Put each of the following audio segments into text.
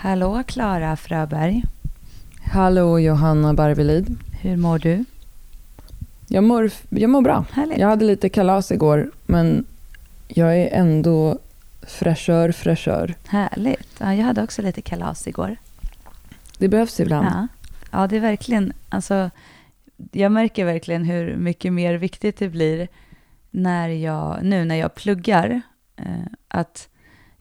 Hallå Klara Fröberg. Hallå Johanna Barvelid. Hur mår du? Jag mår, jag mår bra. Härligt. Jag hade lite kalas igår, men jag är ändå fräschör, fräschör. Härligt. Ja, jag hade också lite kalas igår. Det behövs ibland. Ja. ja, det är verkligen... Alltså, jag märker verkligen hur mycket mer viktigt det blir när jag, nu när jag pluggar. Eh, att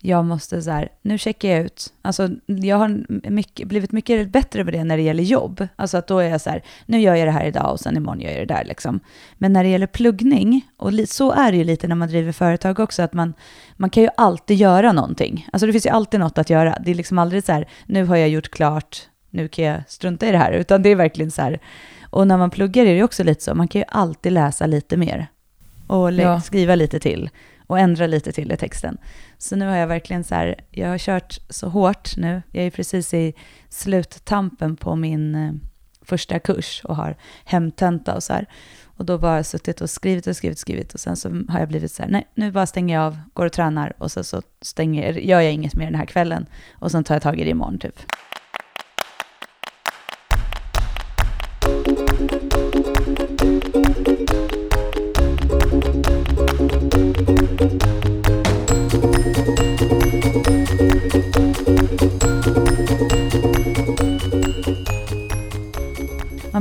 jag måste så här, nu checkar jag ut. Alltså, jag har mycket, blivit mycket bättre på det när det gäller jobb. Alltså att då är jag så här, nu gör jag det här idag och sen imorgon gör jag det där liksom. Men när det gäller pluggning, och så är det ju lite när man driver företag också, att man, man kan ju alltid göra någonting. Alltså det finns ju alltid något att göra. Det är liksom aldrig så här, nu har jag gjort klart, nu kan jag strunta i det här, utan det är verkligen så här. Och när man pluggar är det också lite så, man kan ju alltid läsa lite mer och ja. skriva lite till och ändra lite till i texten. Så nu har jag verkligen så här, jag har kört så hårt nu. Jag är precis i sluttampen på min eh, första kurs och har hemtenta och så här. Och då bara suttit och skrivit och skrivit och skrivit och sen så har jag blivit så här, nej, nu bara stänger jag av, går och tränar och så, så stänger, gör jag inget mer den här kvällen och sen tar jag tag i det imorgon typ. Man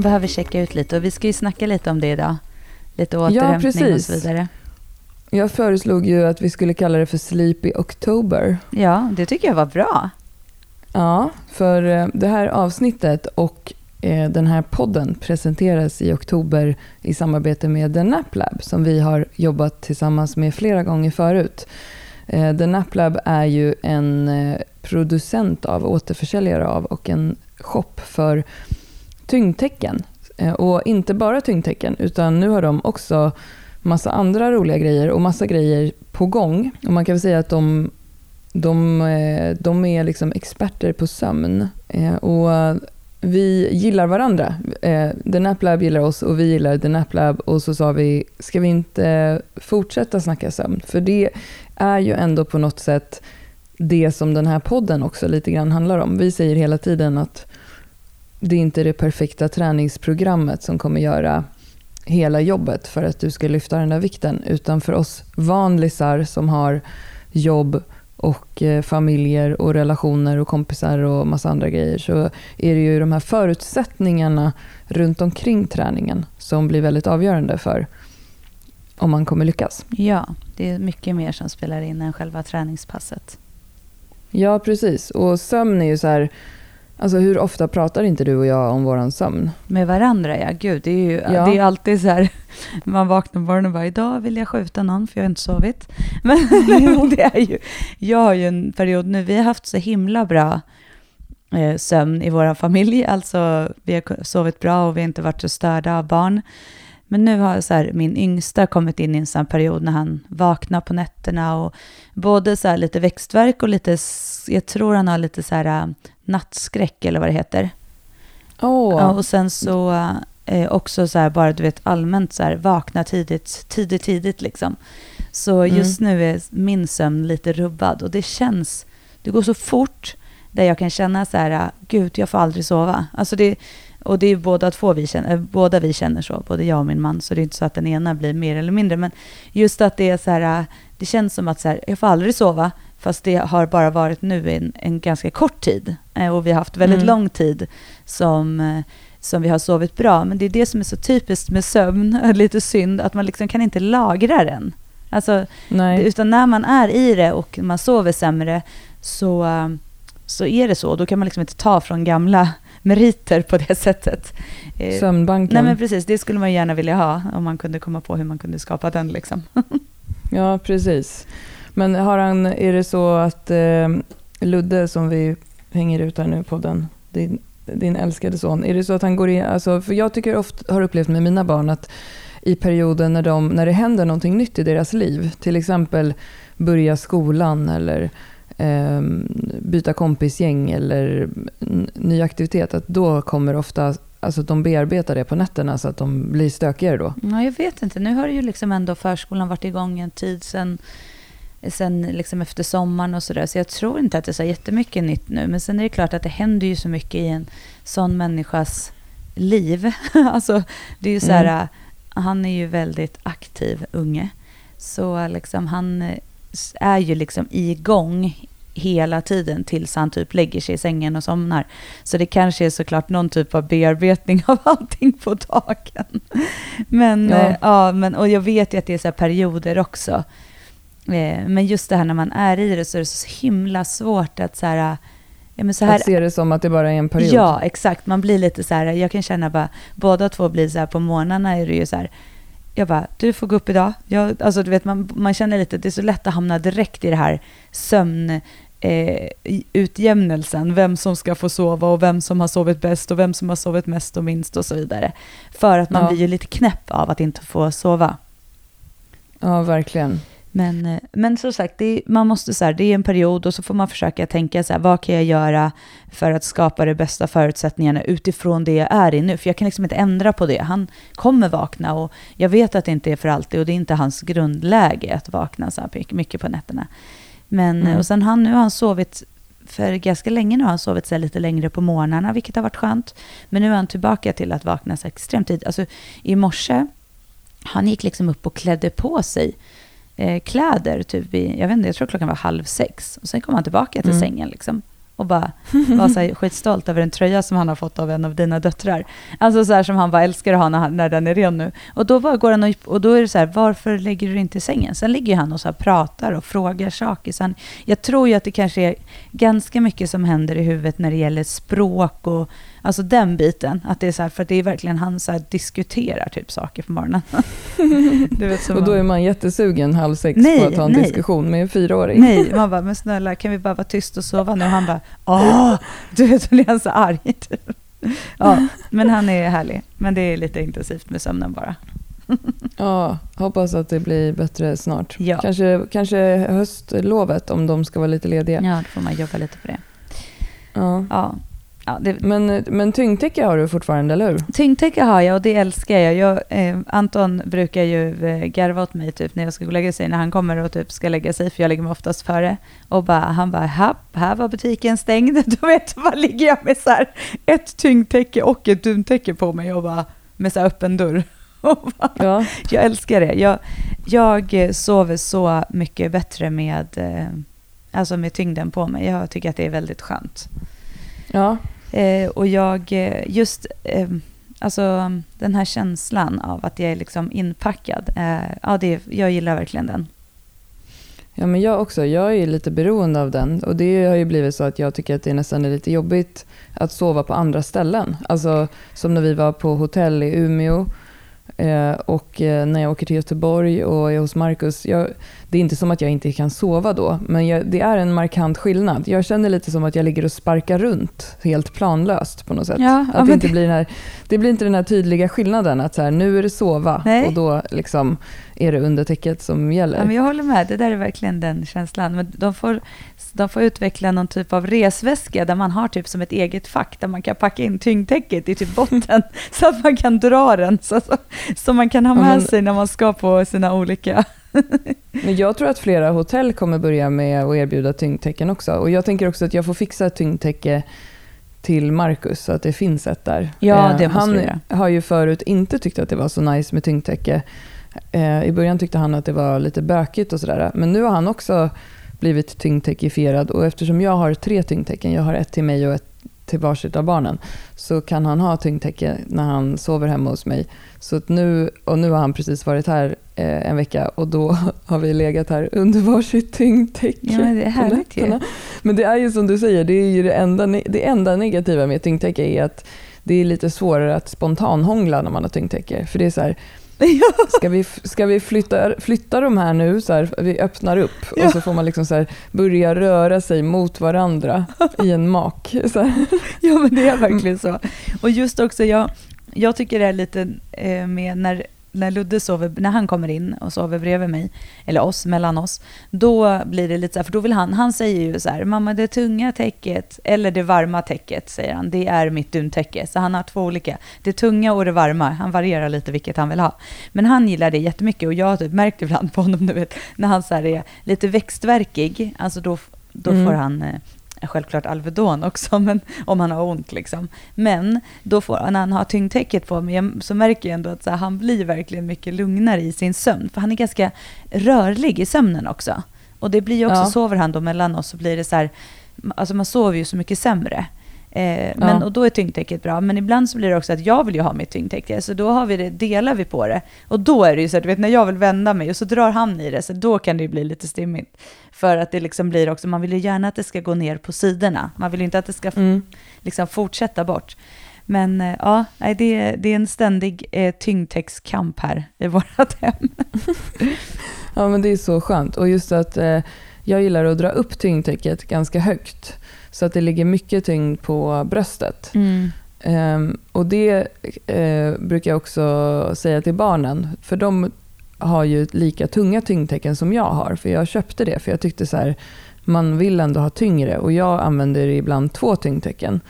behöver checka ut lite och vi ska ju snacka lite om det idag. Lite återhämtning ja, och så vidare. Jag föreslog ju att vi skulle kalla det för Sleepy October. Ja, det tycker jag var bra. Ja, för eh, det här avsnittet och eh, den här podden presenteras i oktober i samarbete med The Nap Lab som vi har jobbat tillsammans med flera gånger förut. Eh, The Nap Lab är ju en eh, producent av, återförsäljare av och en shop för tyngdtecken. Eh, och inte bara tyngdtecken, utan nu har de också massa andra roliga grejer och massa grejer på gång. Och man kan väl säga att de, de, de är liksom experter på sömn. Och vi gillar varandra. The Nap Lab gillar oss och vi gillar The Nap Lab. Och så sa vi, ska vi inte fortsätta snacka sömn? För det är ju ändå på något sätt det som den här podden också lite grann handlar om. Vi säger hela tiden att det är inte det perfekta träningsprogrammet som kommer göra hela jobbet för att du ska lyfta den där vikten. Utan för oss vanlisar som har jobb och eh, familjer och relationer och kompisar och massa andra grejer så är det ju de här förutsättningarna runt omkring träningen som blir väldigt avgörande för om man kommer lyckas. Ja, det är mycket mer som spelar in än själva träningspasset. Ja, precis. Och sömn är ju så här Alltså hur ofta pratar inte du och jag om våran sömn? Med varandra ja, gud. Det är ju ja. det är alltid så här, man vaknar på morgonen och bara, idag vill jag skjuta någon för jag har inte sovit. Men det är ju, jag har ju en period nu, vi har haft så himla bra eh, sömn i vår familj. Alltså vi har sovit bra och vi har inte varit så störda av barn. Men nu har så här, min yngsta kommit in i en sån period när han vaknar på nätterna och både så lite växtverk och lite, jag tror han har lite så här äh, nattskräck eller vad det heter. Oh. Ja, och sen så eh, också så här bara du vet allmänt så här vakna tidigt, tidigt, tidigt liksom. Så mm. just mm. nu är min sömn lite rubbad och det känns, det går så fort där jag kan känna så här, äh, gud jag får aldrig sova. Alltså det, och det är båda två vi känner, äh, båda vi känner så, både jag och min man, så det är inte så att den ena blir mer eller mindre, men just att det är så här, det känns som att så här, jag får aldrig sova, fast det har bara varit nu en, en ganska kort tid. Eh, och vi har haft väldigt mm. lång tid som, eh, som vi har sovit bra. Men det är det som är så typiskt med sömn, lite synd, att man liksom kan inte lagra den. Alltså, utan när man är i det och man sover sämre så, eh, så är det så. Då kan man liksom inte ta från gamla meriter på det sättet. Sömnbanken. Nej men precis, det skulle man gärna vilja ha om man kunde komma på hur man kunde skapa den. Liksom. Ja, precis. Men har han, är det så att eh, Ludde, som vi hänger ut här nu på den, din, din älskade son, är det så att han går in, alltså, för jag tycker ofta, har upplevt med mina barn att i perioden när, de, när det händer någonting nytt i deras liv, till exempel börja skolan eller eh, byta kompisgäng eller ny aktivitet, att då kommer ofta Alltså de bearbetar det på nätterna så att de blir stökigare då? Ja, jag vet inte. Nu har ju liksom ändå förskolan varit igång en tid sen sen liksom efter sommaren och sådär. Så jag tror inte att det är så jättemycket nytt nu. Men sen är det klart att det händer ju så mycket i en sån människas liv. alltså, det är ju så här, mm. han är ju väldigt aktiv unge. Så liksom han är ju liksom igång hela tiden tills han typ lägger sig i sängen och somnar. Så det kanske är såklart någon typ av bearbetning av allting på dagen. Men, ja. Eh, ja men, och jag vet ju att det är så perioder också. Eh, men just det här när man är i det så är det så himla svårt att så här, Ja, men så här, att se det som att det bara är en period. Ja, exakt. Man blir lite så här, jag kan känna bara, båda två blir så här, på morgnarna är det ju så här, jag bara, du får gå upp idag. Jag, alltså, du vet, man, man känner lite, det är så lätt att hamna direkt i det här sömn, eh, utjämnelsen, vem som ska få sova och vem som har sovit bäst och vem som har sovit mest och minst och så vidare. För att man ja. blir ju lite knäpp av att inte få sova. Ja, verkligen. Men, eh, men som sagt, är, man måste så här, det är en period och så får man försöka tänka så här, vad kan jag göra för att skapa de bästa förutsättningarna utifrån det jag är i nu? För jag kan liksom inte ändra på det. Han kommer vakna och jag vet att det inte är för alltid och det är inte hans grundläge att vakna så här mycket på nätterna. Men, mm. och sen han, nu har han sovit för ganska länge nu har han sovit så lite längre på morgnarna, vilket har varit skönt. Men nu är han tillbaka till att vakna så extremt tidigt. Alltså i morse, han gick liksom upp och klädde på sig eh, kläder, typ i, jag vet inte, jag tror klockan var halv sex. Och sen kom han tillbaka till mm. sängen liksom och bara var så här skitstolt över en tröja som han har fått av en av dina döttrar. Alltså så här som han bara älskar att ha när, när den är ren nu. Och då bara går han och, och då är det så här, varför lägger du inte i sängen? Sen ligger han och så pratar och frågar saker. Så han, jag tror ju att det kanske är ganska mycket som händer i huvudet när det gäller språk och Alltså den biten, att det är så här, för det är verkligen han så här diskuterar typ saker på morgonen. vet, och då är man jättesugen halv sex nej, på att ha en nej. diskussion med en fyraåring. Nej, man bara, men snälla kan vi bara vara tyst och sova nu? Och han bara, åh, du vet, då blir han så arg. Typ. Ja, men han är härlig. Men det är lite intensivt med sömnen bara. ja, hoppas att det blir bättre snart. Ja. Kanske, kanske höstlovet om de ska vara lite lediga. Ja, då får man jobba lite på det. Ja. ja. Ja, det... men, men tyngdtäcke har du fortfarande, eller hur? Tyngdtäcke har jag och det älskar jag. jag eh, Anton brukar ju eh, garva åt mig typ när jag ska gå och lägga sig, när han kommer och typ ska lägga sig, för jag lägger mig oftast före. Och bara, han bara, här var butiken stängd. Då vet du, bara ligger jag med så här ett tyngdtäcke och ett duntäcke på mig och bara med så här öppen dörr. Bara, ja. Jag älskar det. Jag, jag sover så mycket bättre med, eh, alltså med tyngden på mig. Jag tycker att det är väldigt skönt. Ja, Eh, och jag, eh, just eh, alltså den här känslan av att jag är liksom inpackad, eh, ja, det, jag gillar verkligen den. Ja, men jag också. Jag är lite beroende av den. Och det har ju blivit så att jag tycker att det nästan är lite jobbigt att sova på andra ställen. Alltså som när vi var på hotell i Umeå Eh, och eh, när jag åker till Göteborg och är hos Markus det är inte som att jag inte kan sova då, men jag, det är en markant skillnad. Jag känner lite som att jag ligger och sparkar runt helt planlöst på något sätt. Ja, att det, inte blir den här, det blir inte den här tydliga skillnaden att så här, nu är det sova Nej. och då liksom är det undertäcket som gäller. Ja, men jag håller med, det där är verkligen den känslan. Men de får, de får utveckla någon typ av resväska där man har typ som ett eget fack där man kan packa in tyngdtäcket i typ botten så att man kan dra den så, så, så man kan ha med men, sig när man ska på sina olika... men jag tror att flera hotell kommer börja med att erbjuda tyngdtäcken också. Och jag tänker också att jag får fixa ett tyngdtäcke till Marcus så att det finns ett där. Ja, det måste Han har ju förut inte tyckt att det var så nice med tyngdtäcke. Eh, I början tyckte han att det var lite bökigt och sådär. Men nu har han också blivit tyngdtäckifierad och eftersom jag har tre tyngdtäcken, jag har ett till mig och ett till varsitt av barnen, så kan han ha tyngdtäcke när han sover hemma hos mig. Så nu, och nu har han precis varit här eh, en vecka och då har vi legat här under varsitt tyngdtäcke. Ja, men det är härligt ju. Men det är ju som du säger, det är ju det enda, det enda negativa med tyngdtäcke är att det är lite svårare att spontanhångla när man har tyngdtäcke. För det är så här, Ska vi, ska vi flytta, flytta de här nu? Så här, vi öppnar upp ja. och så får man liksom så här, börja röra sig mot varandra i en mak. Ja, men det är verkligen så. Och just också, jag, jag tycker det är lite eh, med när när Ludde sover, när han kommer in och sover bredvid mig, eller oss, mellan oss, då blir det lite så här, för då vill han, han säger ju så här, mamma det tunga täcket, eller det varma täcket, säger han, det är mitt duntäcke. Så han har två olika, det tunga och det varma, han varierar lite vilket han vill ha. Men han gillar det jättemycket och jag har typ märkt ibland på honom, du vet, när han så här är lite växtverkig, alltså då, då mm. får han eh, självklart Alvedon också, men, om han har ont. Liksom. Men då får, när han har tyngdtäcket på mig så märker jag ändå att här, han blir verkligen mycket lugnare i sin sömn. För han är ganska rörlig i sömnen också. Och det blir ju också, ja. sover han då mellan oss så blir det så här, alltså man sover ju så mycket sämre. Eh, men, ja. Och då är tyngdtäcket bra. Men ibland så blir det också att jag vill ju ha mitt tyngdtäcke. Så då har vi det, delar vi på det. Och då är det ju så att du vet när jag vill vända mig och så drar han i det. Så då kan det ju bli lite stimmigt. För att det liksom blir också, man vill ju gärna att det ska gå ner på sidorna. Man vill ju inte att det ska mm. liksom fortsätta bort. Men eh, ja, det, det är en ständig eh, tyngdtäckskamp här i vårt hem. ja men det är så skönt. Och just att eh, jag gillar att dra upp tyngdtäcket ganska högt. Så att det ligger mycket tyngd på bröstet. Mm. Um, och det uh, brukar jag också säga till barnen, för de har ju lika tunga tyngdtecken som jag har. För jag köpte det, för jag tyckte så här, man vill ändå ha tyngre och jag använder ibland två tyngdtecken.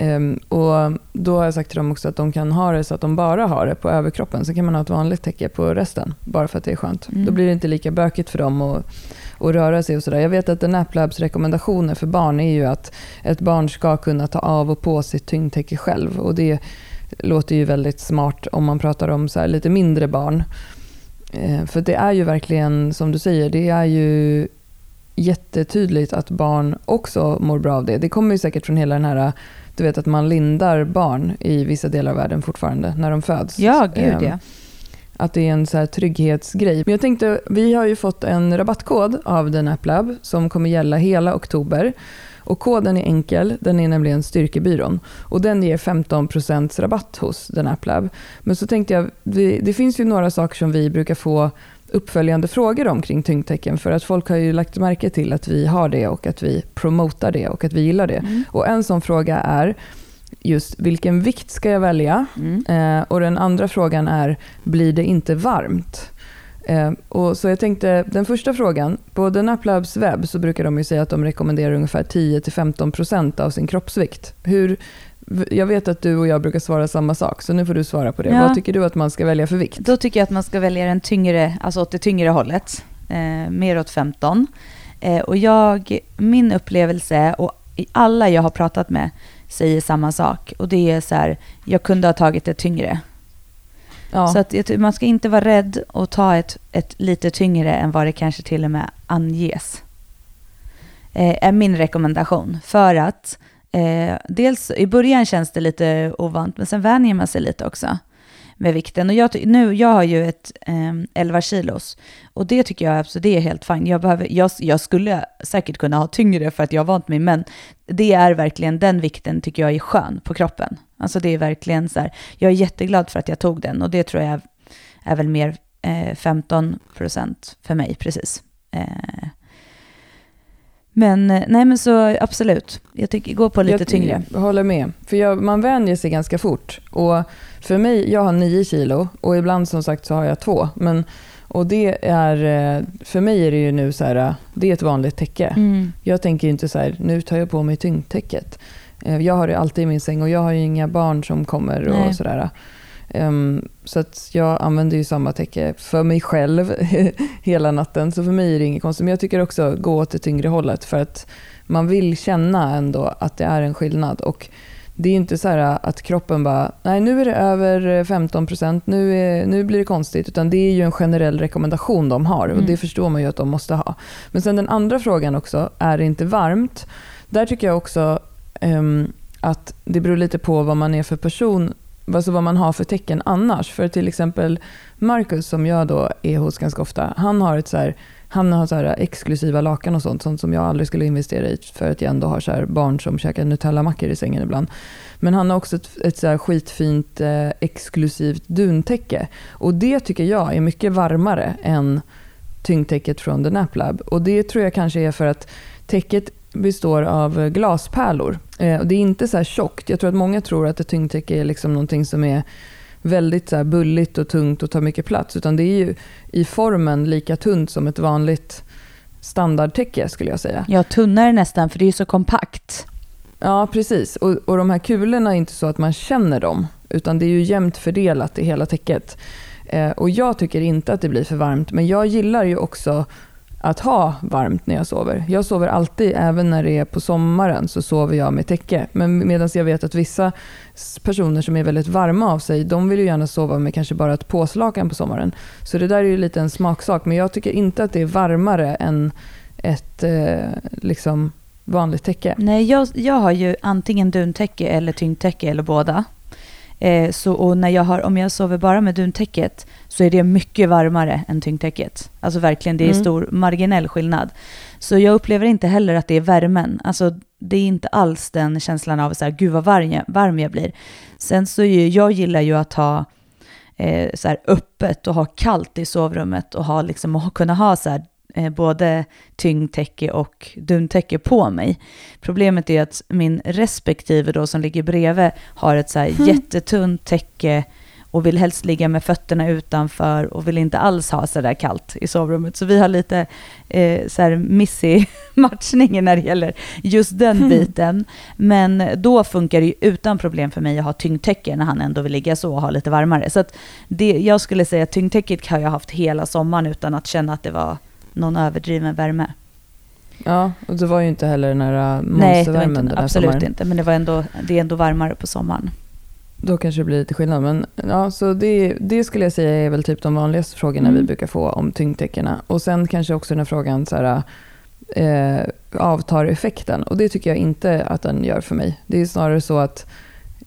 Um, och då har jag sagt till dem också att de kan ha det så att de bara har det på överkroppen. Sen kan man ha ett vanligt täcke på resten, bara för att det är skönt. Mm. Då blir det inte lika bökigt för dem att, att röra sig och sådär. Jag vet att The Naplabs rekommendationer för barn är ju att ett barn ska kunna ta av och på sitt tyngdtäcke själv. Och det låter ju väldigt smart om man pratar om så lite mindre barn. Eh, för det är ju verkligen, som du säger, det är ju jättetydligt att barn också mår bra av det. Det kommer ju säkert från hela den här, du vet att man lindar barn i vissa delar av världen fortfarande när de föds. Ja, gud ja. Att det är en så här trygghetsgrej. Men jag tänkte, vi har ju fått en rabattkod av den AppLab som kommer gälla hela oktober. Och koden är enkel, den är nämligen Styrkebyrån. Och den ger 15% rabatt hos den AppLab. Men så tänkte jag, det finns ju några saker som vi brukar få uppföljande frågor om kring tyngdtecken. För att folk har ju lagt märke till att vi har det och att vi promotar det och att vi gillar det. Mm. Och en sån fråga är just vilken vikt ska jag välja? Mm. Eh, och den andra frågan är, blir det inte varmt? Eh, och så jag tänkte, den första frågan, på The Naplabs webb så brukar de ju säga att de rekommenderar ungefär 10-15% av sin kroppsvikt. Hur, jag vet att du och jag brukar svara samma sak, så nu får du svara på det. Ja. Vad tycker du att man ska välja för vikt? Då tycker jag att man ska välja den tyngre, alltså åt det tyngre hållet, eh, mer åt 15. Eh, och jag, min upplevelse, och alla jag har pratat med, säger samma sak. Och det är så här, jag kunde ha tagit det tyngre. Ja. Så att man ska inte vara rädd att ta ett, ett lite tyngre än vad det kanske till och med anges. Eh, är min rekommendation. För att eh, dels i början känns det lite ovant, men sen vänjer man sig lite också med vikten. Och jag, nu, jag har ju ett eh, 11 kilos och det tycker jag absolut det är helt fint. Jag, behöver, jag, jag skulle säkert kunna ha tyngre för att jag har vant mig, men det är verkligen den vikten tycker jag är skön på kroppen. Alltså det är verkligen så här, jag är jätteglad för att jag tog den och det tror jag är väl mer eh, 15 procent för mig precis. Eh, men eh, nej men så absolut, jag tycker gå på lite jag, tyngre. Jag håller med, för jag, man vänjer sig ganska fort. Och för mig, jag har nio kilo och ibland som sagt så har jag två. Men, och det är, eh, för mig är det ju nu så här, det är ett vanligt täcke. Mm. Jag tänker inte så här, nu tar jag på mig tyngdtäcket. Eh, jag har det alltid i min säng och jag har ju inga barn som kommer och sådär. Um, så att jag använder ju samma täcke för mig själv hela natten. Så för mig är det inget konstigt. Men jag tycker också gå åt det tyngre hållet. För att man vill känna ändå att det är en skillnad. Och det är inte så att kroppen bara, nej nu är det över 15 procent, nu, nu blir det konstigt. Utan det är ju en generell rekommendation de har. Och det mm. förstår man ju att de måste ha. Men sen den andra frågan också, är det inte varmt? Där tycker jag också um, att det beror lite på vad man är för person alltså vad man har för tecken annars. För till exempel Marcus, som jag då är hos ganska ofta, han har ett så här, han har så här exklusiva lakan och sånt, sånt som jag aldrig skulle investera i för att jag ändå har så barn som käkar Nutella-mackor i sängen ibland. Men han har också ett, ett så skitfint eh, exklusivt duntäcke. Och det tycker jag är mycket varmare än tyngdtäcket från The Nap Lab. Och det tror jag kanske är för att täcket består av glaspärlor. Eh, och det är inte så här tjockt. Jag tror att många tror att ett tyngdtäcke är liksom någonting som är väldigt så bulligt och tungt och tar mycket plats. Utan det är ju i formen lika tunt som ett vanligt standardtäcke skulle jag säga. Ja, tunnare nästan för det är ju så kompakt. Ja, precis. Och, och de här kulorna är inte så att man känner dem. Utan det är ju jämnt fördelat i hela täcket. Eh, och jag tycker inte att det blir för varmt. Men jag gillar ju också att ha varmt när jag sover. Jag sover alltid, även när det är på sommaren, så sover jag med täcke. Men medan jag vet att vissa personer som är väldigt varma av sig, de vill ju gärna sova med kanske bara ett påslakan på sommaren. Så det där är ju lite en smaksak. Men jag tycker inte att det är varmare än ett eh, liksom vanligt täcke. Nej, jag, jag har ju antingen duntäcke eller tyngdtäcke eller båda. Eh, så, och när jag har, om jag sover bara med duntäcket så är det mycket varmare än tyngdtäcket. Alltså verkligen, det är mm. stor marginell skillnad. Så jag upplever inte heller att det är värmen. Alltså det är inte alls den känslan av så här, gud vad varm, varm jag blir. Sen så ju, jag gillar ju att ha eh, så här öppet och ha kallt i sovrummet och ha liksom, och kunna ha så här eh, både tyngdtäcke och duntäcke på mig. Problemet är att min respektive då som ligger bredvid har ett så här mm. jättetunt täcke och vill helst ligga med fötterna utanför och vill inte alls ha så där kallt i sovrummet. Så vi har lite eh, så här missig matchning när det gäller just den mm. biten. Men då funkar det ju utan problem för mig att ha tyngdtäcke när han ändå vill ligga så och ha lite varmare. Så det, jag skulle säga att tyngdtäcket har jag haft hela sommaren utan att känna att det var någon överdriven värme. Ja, och det var ju inte heller den här monstervärmen Nej, det var absolut sommaren. inte. Men det, var ändå, det är ändå varmare på sommaren. Då kanske det blir lite skillnad. Men ja, så det, det skulle jag säga är väl typ de vanligaste frågorna mm. vi brukar få om tyngdtäckena. Och sen kanske också den här frågan så här, eh, avtar effekten. Och det tycker jag inte att den gör för mig. Det är snarare så att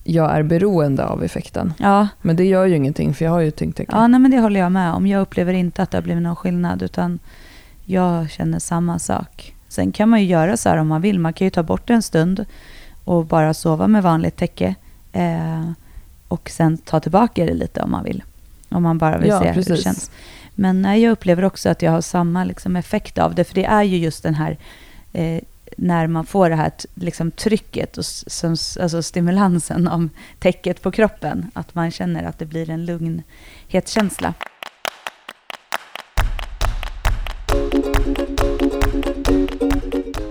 jag är beroende av effekten. Ja. Men det gör ju ingenting för jag har ju tyngdtäcke. Ja, nej, men det håller jag med om. Jag upplever inte att det har blivit någon skillnad utan jag känner samma sak. Sen kan man ju göra så här om man vill. Man kan ju ta bort en stund och bara sova med vanligt täcke. Eh, och sen ta tillbaka det lite om man vill. Om man bara vill ja, se precis. hur det känns. Men nej, jag upplever också att jag har samma liksom, effekt av det. För det är ju just den här eh, när man får det här liksom, trycket och alltså stimulansen av täcket på kroppen. Att man känner att det blir en lugnhetskänsla.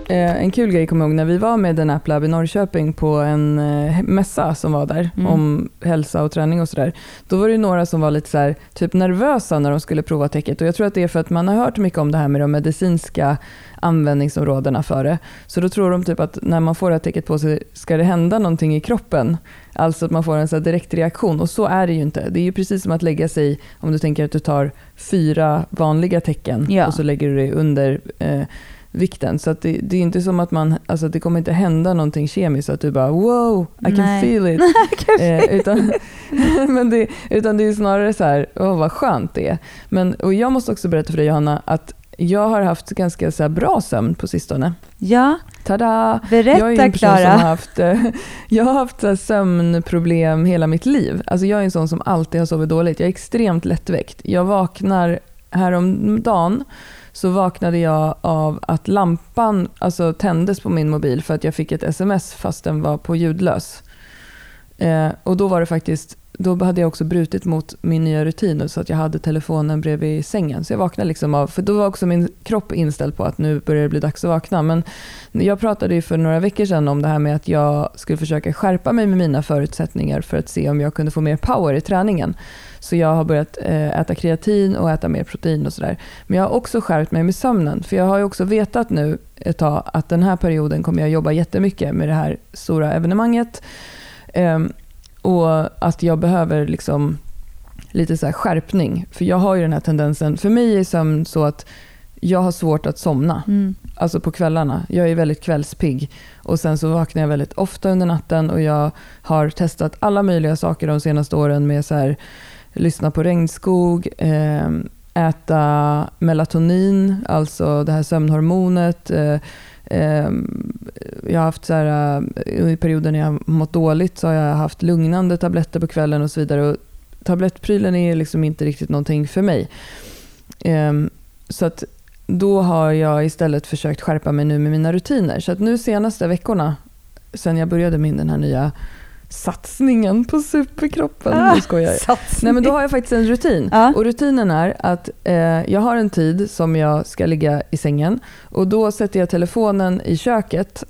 En kul grej kommer jag ihåg när vi var med den App Lab i Norrköping på en eh, mässa som var där mm. om hälsa och träning och sådär. Då var det några som var lite så här, typ nervösa när de skulle prova täcket och jag tror att det är för att man har hört mycket om det här med de medicinska användningsområdena för det. Så då tror de typ att när man får det här täcket på sig ska det hända någonting i kroppen. Alltså att man får en så direkt reaktion och så är det ju inte. Det är ju precis som att lägga sig, om du tänker att du tar fyra vanliga tecken ja. och så lägger du det under eh, vikten. Så det, det, är inte som att man, alltså det kommer inte hända någonting kemiskt, att du bara wow, I can Nej. feel it. eh, utan, men det, utan det är snarare så här, åh vad skönt det är. Men, och jag måste också berätta för dig Johanna, att jag har haft ganska så bra sömn på sistone. Ja, Tada! Berätta Klara. Haft, eh, jag har haft sömnproblem hela mitt liv. Alltså jag är en sån som alltid har sovit dåligt. Jag är extremt lättväckt. Jag vaknar häromdagen så vaknade jag av att lampan alltså, tändes på min mobil för att jag fick ett sms fast den var på ljudlös. Eh, och då var det faktiskt då hade jag också brutit mot min nya rutin så att jag hade telefonen bredvid sängen. Så jag vaknade liksom av, för då var också min kropp inställd på att nu börjar det bli dags att vakna. Men jag pratade ju för några veckor sedan om det här med att jag skulle försöka skärpa mig med mina förutsättningar för att se om jag kunde få mer power i träningen. Så jag har börjat eh, äta kreatin och äta mer protein och sådär. Men jag har också skärpt mig med sömnen. För jag har ju också vetat nu ett tag att den här perioden kommer jag jobba jättemycket med det här stora evenemanget. Um, och att jag behöver liksom lite så skärpning. För jag har ju den här tendensen. För mig är sömn så att jag har svårt att somna. Mm. Alltså på kvällarna. Jag är väldigt kvällspigg. Och sen så vaknar jag väldigt ofta under natten och jag har testat alla möjliga saker de senaste åren med så här, lyssna på regnskog, ehm, äta melatonin, alltså det här sömnhormonet, eh, ehm, jag har haft så här, eh, i perioder när jag har mått dåligt så har jag haft lugnande tabletter på kvällen och så vidare. Och tablettprylen är liksom inte riktigt någonting för mig. Ehm, så att då har jag istället försökt skärpa mig nu med mina rutiner. Så att nu senaste veckorna, sen jag började min den här nya satsningen på superkroppen. Ah, nu skojar jag. Satsning. Nej men då har jag faktiskt en rutin. Ja. Och rutinen är att eh, jag har en tid som jag ska ligga i sängen. Och då sätter jag telefonen i köket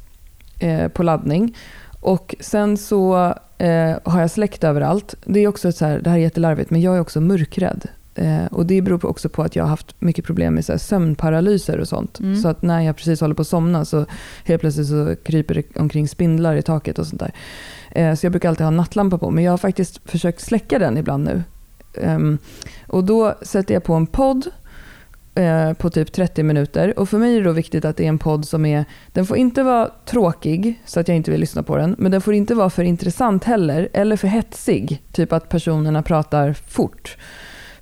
eh, på laddning. Och sen så eh, har jag släckt överallt. Det är också så här, det här är jättelarvigt, men jag är också mörkrädd. Eh, och det beror också på att jag har haft mycket problem med så sömnparalyser och sånt. Mm. Så att när jag precis håller på att somna så helt plötsligt så kryper det omkring spindlar i taket och sånt där. Eh, så jag brukar alltid ha nattlampa på, men jag har faktiskt försökt släcka den ibland nu. Ehm, och då sätter jag på en podd eh, på typ 30 minuter. Och för mig är det då viktigt att det är en podd som är, den får inte vara tråkig så att jag inte vill lyssna på den. Men den får inte vara för intressant heller, eller för hetsig. Typ att personerna pratar fort.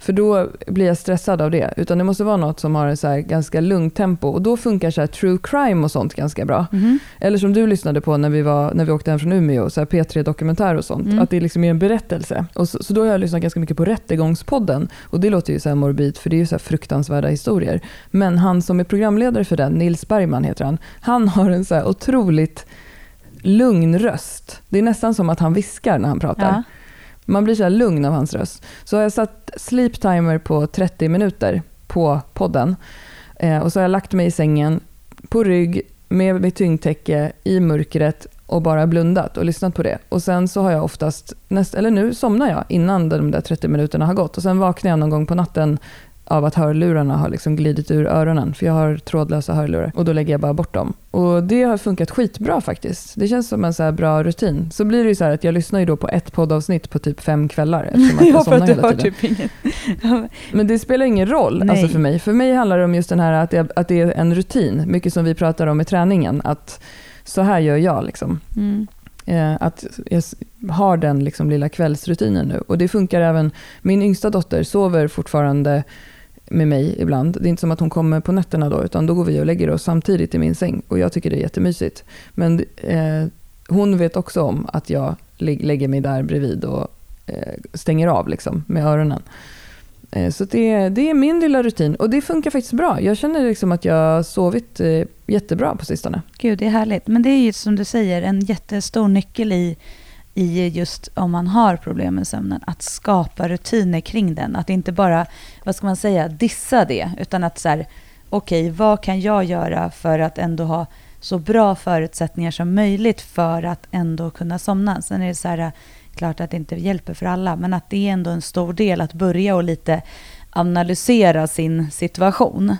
För då blir jag stressad av det. Utan det måste vara något som har en så ganska lugnt tempo. Och då funkar så här true crime och sånt ganska bra. Mhm. Eller som du lyssnade på när vi, var, när vi åkte hem från Umeå, så här P3 Dokumentär och sånt. Mm. Att det liksom är en berättelse. Och så, så då har jag lyssnat ganska mycket på Rättegångspodden. Och det låter ju så här morbid, för det är ju så fruktansvärda historier. Men han som är programledare för den, Nils Bergman heter han, han har en så här otroligt lugn röst. Det är nästan som att han viskar när han pratar. Ja. Man blir så här lugn av hans röst. Så har jag satt sleep timer på 30 minuter på podden. Eh, och så har jag lagt mig i sängen på rygg med mitt tyngdtäcke i mörkret och bara blundat och lyssnat på det. Och sen så har jag oftast, näst, eller nu somnar jag innan de där 30 minuterna har gått. Och sen vaknar jag någon gång på natten av att hörlurarna har liksom glidit ur öronen. För jag har trådlösa hörlurar. Och då lägger jag bara bort dem. Och det har funkat skitbra faktiskt. Det känns som en så bra rutin. Så blir det ju så här att jag lyssnar ju då på ett poddavsnitt på typ fem kvällar. Eftersom att jag Ja, somnar hela tiden. typ ingen... Men det spelar ingen roll alltså för mig. För mig handlar det om just den här att, jag, att det är en rutin. Mycket som vi pratar om i träningen. Att så här gör jag. Liksom. Mm. Eh, att jag har den liksom lilla kvällsrutinen nu. Och det funkar även. Min yngsta dotter sover fortfarande med mig ibland. Det är inte som att hon kommer på nätterna då, utan då går vi och lägger oss samtidigt i min säng. Och jag tycker det är jättemysigt. Men eh, hon vet också om att jag lägger mig där bredvid och eh, stänger av liksom, med öronen. Eh, så det, det är min lilla rutin och det funkar faktiskt bra. Jag känner liksom att jag har sovit eh, jättebra på sistone. Gud, det är härligt. Men det är ju som du säger en jättestor nyckel i, i just om man har problem med sömnen. Att skapa rutiner kring den. Att inte bara, vad ska man säga, dissa det. Utan att så här, okej, vad kan jag göra för att ändå ha så bra förutsättningar som möjligt för att ändå kunna somna. Sen är det så här, klart att det inte hjälper för alla, men att det är ändå en stor del att börja och lite analysera sin situation.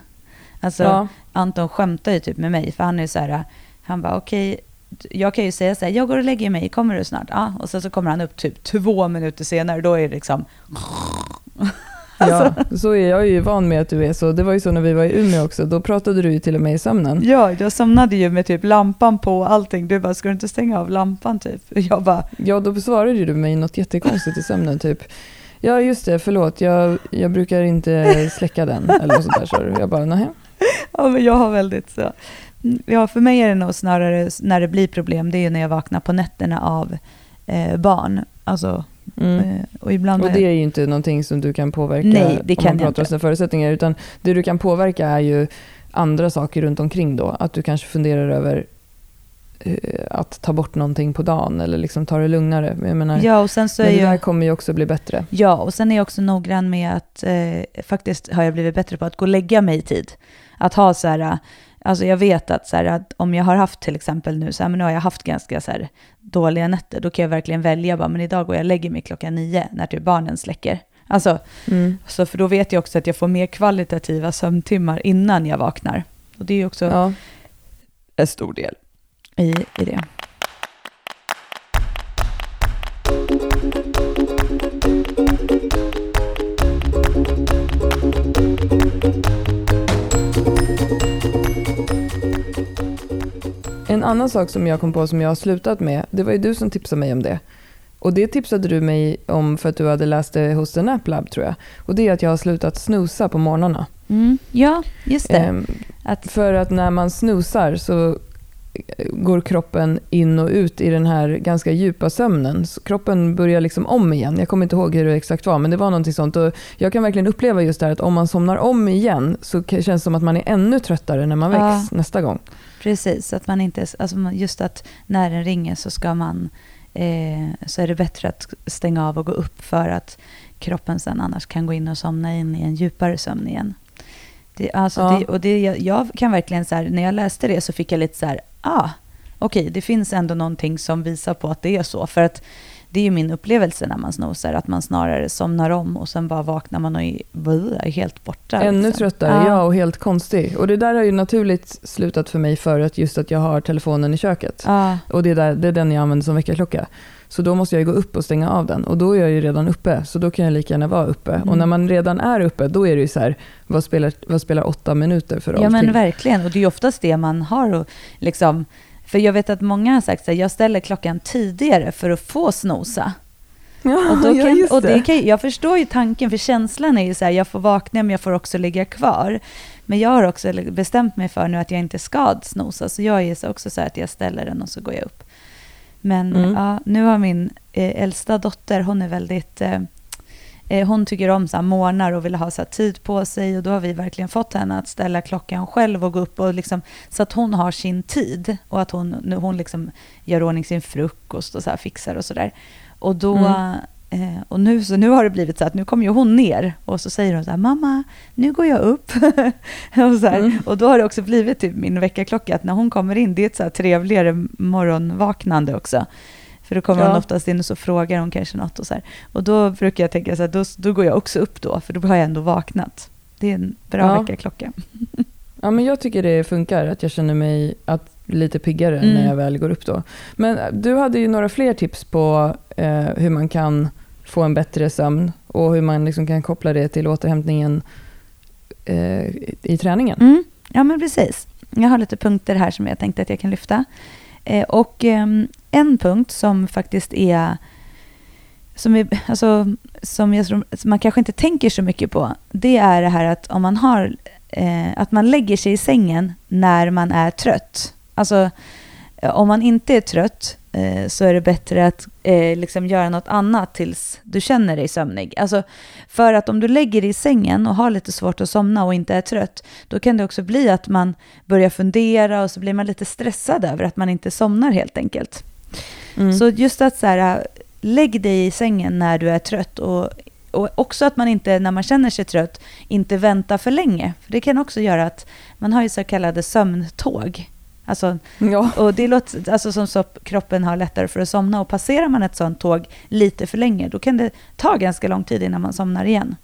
Alltså, Ja. Anton skämtar ju typ med mig, för han är ju så här, han bara okej, jag kan ju säga så här, jag går och lägger mig, kommer du snart? Ja, och sen så kommer han upp typ två minuter senare, då är det liksom, Ja, så är jag ju van med att du är så. Det var ju så när vi var i Umeå också. Då pratade du ju till och med i sömnen. ja, jag somnade ju med typ lampan på och allting. Du bara, ska du inte stänga av lampan typ? Jag bara, Ja, då besvarade ju du mig något jättekonstigt i sömnen. Typ, ja just det, förlåt, jag, jag brukar inte släcka den. Eller något sånt där. Så jag bara, nej. ja men jag har väldigt så. Ja, för mig är det nog snarare när det blir problem, det är ju när jag vaknar på nätterna av eh, barn. Alltså, Mm. eh, och ibland Och det är ju inte någonting som du kan påverka Nej, det om kan man jag pratar om sina förutsättningar. Utan det du kan påverka är ju andra saker runt omkring då. Att du kanske funderar över eh, att ta bort någonting på dagen eller liksom ta det lugnare. Jag menar, Ja, och sen så men det jag... där kommer ju också bli bättre. Ja, och sen är jag också noggrann med att eh, faktiskt har jag blivit bättre på att gå och lägga mig i tid. Att ha så här, alltså jag vet att, så här, att om jag har haft till exempel nu, så här, men nu har jag haft ganska så här, dåliga nätter, då kan jag verkligen välja, bara, men idag går jag och lägger mig klockan nio när typ barnen släcker. Alltså, Mm. så för då vet jag också att jag får mer kvalitativa sömntimmar innan jag vaknar. Och det är ju också Ja. en stor del i, i det. En annan sak som jag kom på som jag har slutat med, det var ju du som tipsade mig om det. Och det tipsade du mig om för att du hade läst det hos The Nap Lab tror jag. Och det är att jag har slutat snusa på morgnarna. Mm. Ja, just det. Ehm, att, för att när man snusar så går kroppen in och ut i den här ganska djupa sömnen. Så kroppen börjar liksom om igen. Jag kommer inte ihåg hur det exakt var, men det var någonting sånt. Och jag kan verkligen uppleva just det här att om man somnar om igen så känns det som att man är ännu tröttare när man Ja. väcks nästa gång. Precis, att man inte, alltså just att när den ringer så ska man eh, så är det bättre att stänga av och gå upp för att kroppen sen annars kan gå in och somna in i en djupare sömn igen. Det, alltså Ja. det, och det, jag, jag kan verkligen så här, när jag läste det så fick jag lite så här, ah, okej, det finns ändå någonting som visar på att det är så. För att det är ju min upplevelse när man snosar, att man snarare somnar om och sen bara vaknar man och är, är helt borta. Ännu liksom. tröttare, ja. och helt konstig. Och det där har ju naturligt slutat för mig för att just att jag har telefonen i köket. Ja, Och det är, där, det är den jag använder som väckarklocka. Så då måste jag gå upp och stänga av den. Och då är jag ju redan uppe, så då kan jag lika gärna vara uppe. Mm. Och när man redan är uppe, då är det ju så här, vad spelar, vad spelar åtta minuter för roll ja men till? verkligen. Och det är ju oftast det man har och liksom, för jag vet att många har sagt att jag ställer klockan tidigare för att få snosa. Ja, Och då ja, kan, just och det kan, jag förstår ju tanken, för känslan är ju så här, jag får vakna men jag får också ligga kvar. Men jag har också bestämt mig för nu att jag inte ska snosa, så jag är så också så här att jag ställer den och så går jag upp. Men Mm. ja, nu har min eh, äldsta dotter, hon är väldigt... Eh, eh, hon tycker om så här morgnar och vill ha så här tid på sig och då har vi verkligen fått henne att ställa klockan själv och gå upp och liksom, så att hon har sin tid och att hon, nu, hon liksom gör ordning sin frukost och så här fixar och sådär. Och då... Mm. Eh, och nu, så nu har det blivit så att nu kommer ju hon ner och så säger hon så här, mamma, nu går jag upp. och, så här, Mm. och då har det också blivit typ min väckarklocka, att när hon kommer in, det är ett så här trevligare morgonvaknande också. För då kommer Ja. hon oftast in och så frågar hon kanske något och så här. Och då brukar jag tänka så här, då, då går jag också upp då, för då har jag ändå vaknat. Det är en bra Ja. väckarklocka. Ja, men jag tycker det funkar, att jag känner mig att, lite piggare Mm. när jag väl går upp då. Men du hade ju några fler tips på eh, hur man kan få en bättre sömn och hur man liksom kan koppla det till återhämtningen eh, i träningen. Mm. Ja, men precis. Jag har lite punkter här som jag tänkte att jag kan lyfta. Eh, och eh, en punkt som faktiskt är som, är, alltså, som jag som man kanske inte tänker så mycket på, det är det här att om man har eh, att man lägger sig i sängen när man är trött. Alltså, om man inte är trött eh, så är det bättre att eh, liksom göra något annat tills du känner dig sömnig. Alltså, för att om du lägger dig i sängen och har lite svårt att somna och inte är trött, då kan det också bli att man börjar fundera och så blir man lite stressad över att man inte somnar helt enkelt. Mm. Så just att så här, lägg dig i sängen när du är trött och, och också att man inte, när man känner sig trött, inte väntar för länge. För det kan också göra att man har ju så kallade sömntåg. Alltså, ja. och det låter alltså som så kroppen har lättare för att somna och passerar man ett sånt tåg lite för länge, då kan det ta ganska lång tid innan man somnar igen.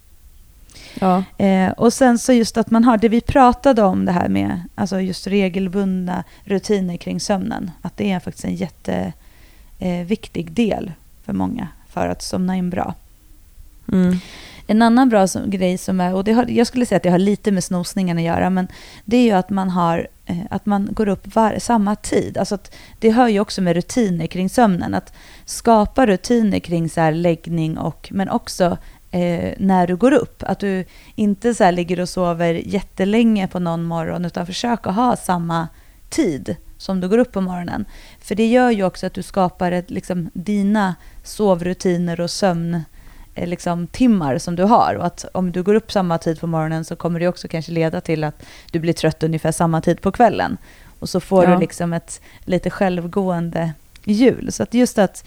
Ja. Eh, och sen så just att man har det vi pratade om det här med, alltså just regelbundna rutiner kring sömnen. Att det är faktiskt en jätteviktig eh, del för många för att somna in bra. Mm. En annan bra som, grej som är, och det har, jag skulle säga att det har lite med snosningen att göra, men det är ju att man, har, eh, att man går upp var, samma tid. Alltså att det hör ju också med rutiner kring sömnen. Att skapa rutiner kring så här läggning, och, men också eh, när du går upp. Att du inte så här ligger och sover jättelänge på någon morgon, utan försök att ha samma tid som du går upp på morgonen. För det gör ju också att du skapar ett, liksom, dina sovrutiner och sömn liksom, timmar som du har. Och att om du går upp samma tid på morgonen så kommer det också kanske leda till att du blir trött ungefär samma tid på kvällen. Och så får Ja. du liksom ett lite självgående hjul. Så att just att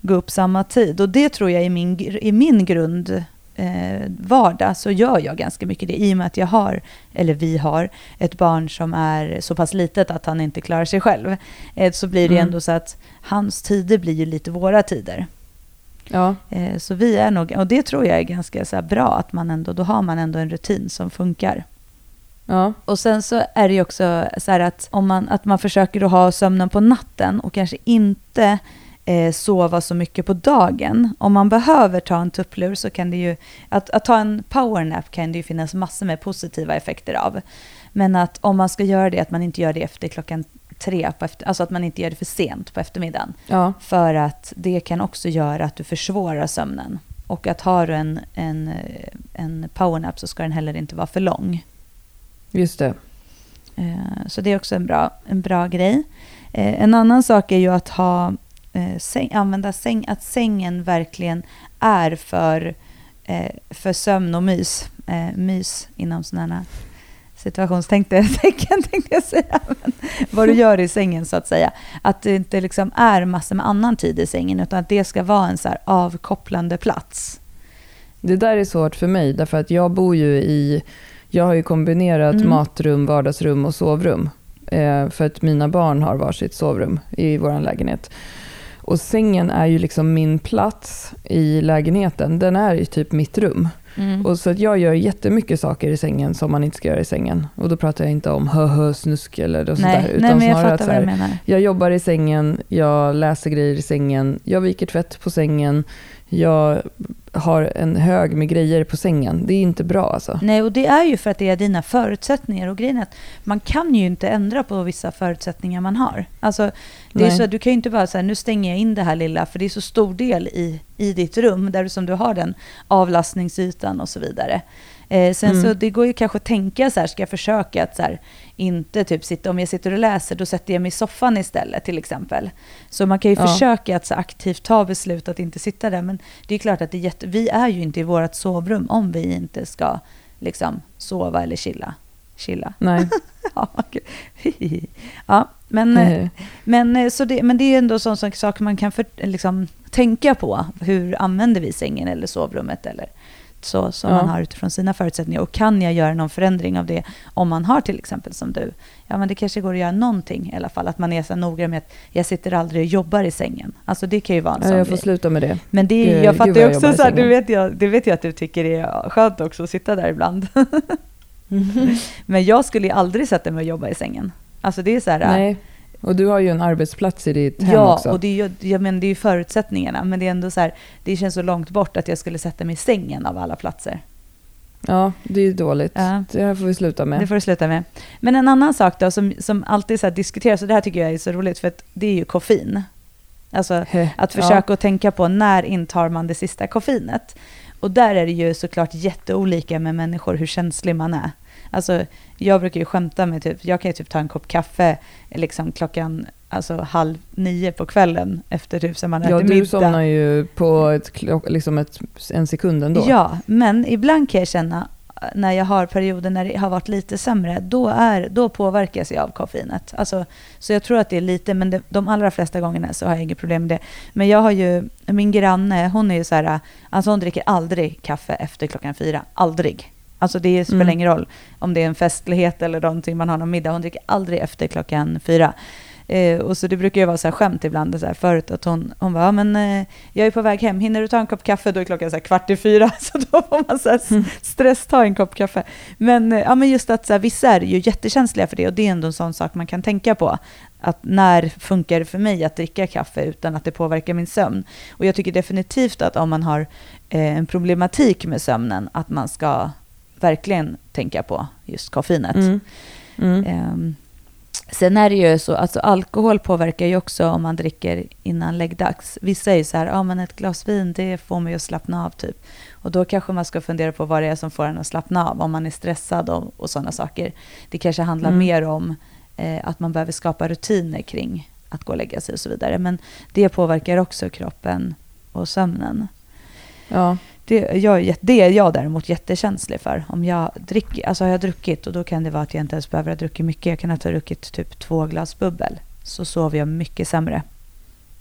gå upp samma tid. Och det tror jag i min, i min grund eh, vardag så gör jag ganska mycket det. I och med att jag har, eller vi har, ett barn som är så pass litet att han inte klarar sig själv. Eh, så blir det Mm. ändå så att hans tider blir ju lite våra tider. Ja. Eh, Så vi är nog, och det tror jag är ganska så bra, att man ändå, då har man ändå en rutin som funkar. Ja. Och sen så är det ju också så här att, om man, att man försöker att ha sömnen på natten och kanske inte eh, sova så mycket på dagen. Om man behöver ta en tupplur så kan det ju, att, att ta en powernap kan det ju finnas massor med positiva effekter av. Men att om man ska göra det, att man inte gör det efter klockan tre, på efter, alltså att man inte gör det för sent på eftermiddagen. Ja. För att det kan också göra att du försvårar sömnen. Och att har du en, en, en powernap så ska den heller inte vara för lång. Just det. Eh, Så det är också en bra, en bra grej. Eh, En annan sak är ju att ha, eh, använda säng, att sängen verkligen är för, för sömn och mys. Mys inom sådana situationstecken tänkte jag säga, men vad du gör i sängen så att säga. Att det inte liksom är massor med annan tid i sängen, utan att det ska vara en så här avkopplande plats. Det där är svårt för mig, därför att jag bor ju i... Jag har ju kombinerat Mm. matrum, vardagsrum och sovrum. Eh, för att mina barn har varsitt sovrum i vår lägenhet. Och sängen är ju liksom min plats i lägenheten. Den är ju typ mitt rum. Mm. Och så att jag gör jättemycket saker i sängen som man inte ska göra i sängen. Och då pratar jag inte om hö hö snusk eller sånt nej. Utan nej, men jag snarare att så här, jag jobbar i sängen, jag läser grejer i sängen, jag viker tvätt på sängen, jag har en hög med grejer på sängen. Det är inte bra alltså. Nej, och det är ju för att det är dina förutsättningar. Och grejen är att man kan ju inte ändra på vissa förutsättningar man har. Alltså, det är så, du kan ju inte bara säga nu stänger jag in det här lilla, för det är så stor del i, i ditt rum, där du, som du har den avlastningsytan och så vidare. Eh, sen Mm. så det går ju kanske att tänka så här, ska jag försöka att så här, inte typ sitta, om jag sitter och läser, då sätter jag mig i soffan istället till exempel. Så man kan ju Ja. försöka att så aktivt ta beslut att inte sitta där, men det är klart att det är jätte, vi är ju inte i vårt sovrum om vi inte ska liksom sova eller chilla. Chilla. Nej. Ja, men, eh, men, eh, så det, men det är ändå sån sak man kan för, liksom, tänka på. Hur använder vi sängen eller sovrummet? Eller så som Ja. man har utifrån sina förutsättningar. Och kan jag göra någon förändring av det om man har till exempel som du? Ja, men det kanske går att göra någonting i alla fall. Att man är så noga med att jag sitter aldrig och jobbar i sängen. Alltså det kan ju vara en Ja, sån jag får grej. sluta med det. Men det, är- jag fattar ju också så här, det vet, jag, det vet jag att du tycker är skönt också att sitta där ibland. Men jag skulle ju aldrig sätta mig och jobba i sängen. Alltså det är så här, Nej. Och du har ju en arbetsplats i ditt hem ja, också. och det är ju ja, men det är ju förutsättningarna. Men det är ändå så här, det känns så långt bort att jag skulle sätta mig i sängen av alla platser. Ja, det är ju dåligt. Ja. Det här får vi sluta med. Det får du sluta med. Men en annan sak då som, som alltid så diskuteras, och det här tycker jag är så roligt, för att det är ju koffein. Alltså att försöka att tänka på när intar man det sista koffeinet. Och där är det ju såklart jätteolika med människor hur känslig man är. Alltså, jag brukar ju skämta med typ, jag kan ju typ ta en kopp kaffe liksom klockan alltså, halv nio på kvällen efter typ så man Ja, ätit du middag. somnar ju på ett, liksom ett, en sekund ändå. Ja, men ibland kan jag känna när jag har perioder när det har varit lite sämre, då, är, då påverkas jag av koffeinet. Alltså, så jag tror att det är lite, men det, de allra flesta gångerna så har jag inget problem med det. Men jag har ju, min granne, hon är ju så här, alltså hon dricker aldrig kaffe efter klockan fyra. Aldrig. Alltså det spelar Mm. ingen roll om det är en festlighet eller någonting, man har någon middag. Hon dricker aldrig efter klockan fyra. Eh, och så det brukar ju vara så här skämt ibland så här förut att hon, hon bara, ja, men eh, jag är på väg hem, hinner du ta en kopp kaffe? Då är klockan så här kvart i fyra, så då får man så här s- stress ta en kopp kaffe. Men, eh, ja, men just att så här, vissa är ju jättekänsliga för det och det är ändå en sån sak man kan tänka på. Att när funkar det för mig att dricka kaffe utan att det påverkar min sömn? Och jag tycker definitivt att om man har eh, en problematik med sömnen, att man ska verkligen tänka på just koffeinet. Mm. Mm. Sen är det ju så, alltså alkohol påverkar ju också om man dricker innan läggdags. Vissa är ju så här, ja men ett glas vin det får mig att slappna av typ. Och då kanske man ska fundera på vad det är som får en att slappna av, om man är stressad och, och sådana saker. Det kanske handlar Mm. mer om eh, att man behöver skapa rutiner kring att gå och lägga sig och så vidare. Men det påverkar också kroppen och sömnen. Ja. Det, jag, det är jag däremot jättekänslig för. Om jag dricker, alltså har jag druckit och då kan det vara att jag inte ens behöver ha druckit mycket. Jag kan ha druckit typ två glas bubbel. Så sover jag mycket sämre.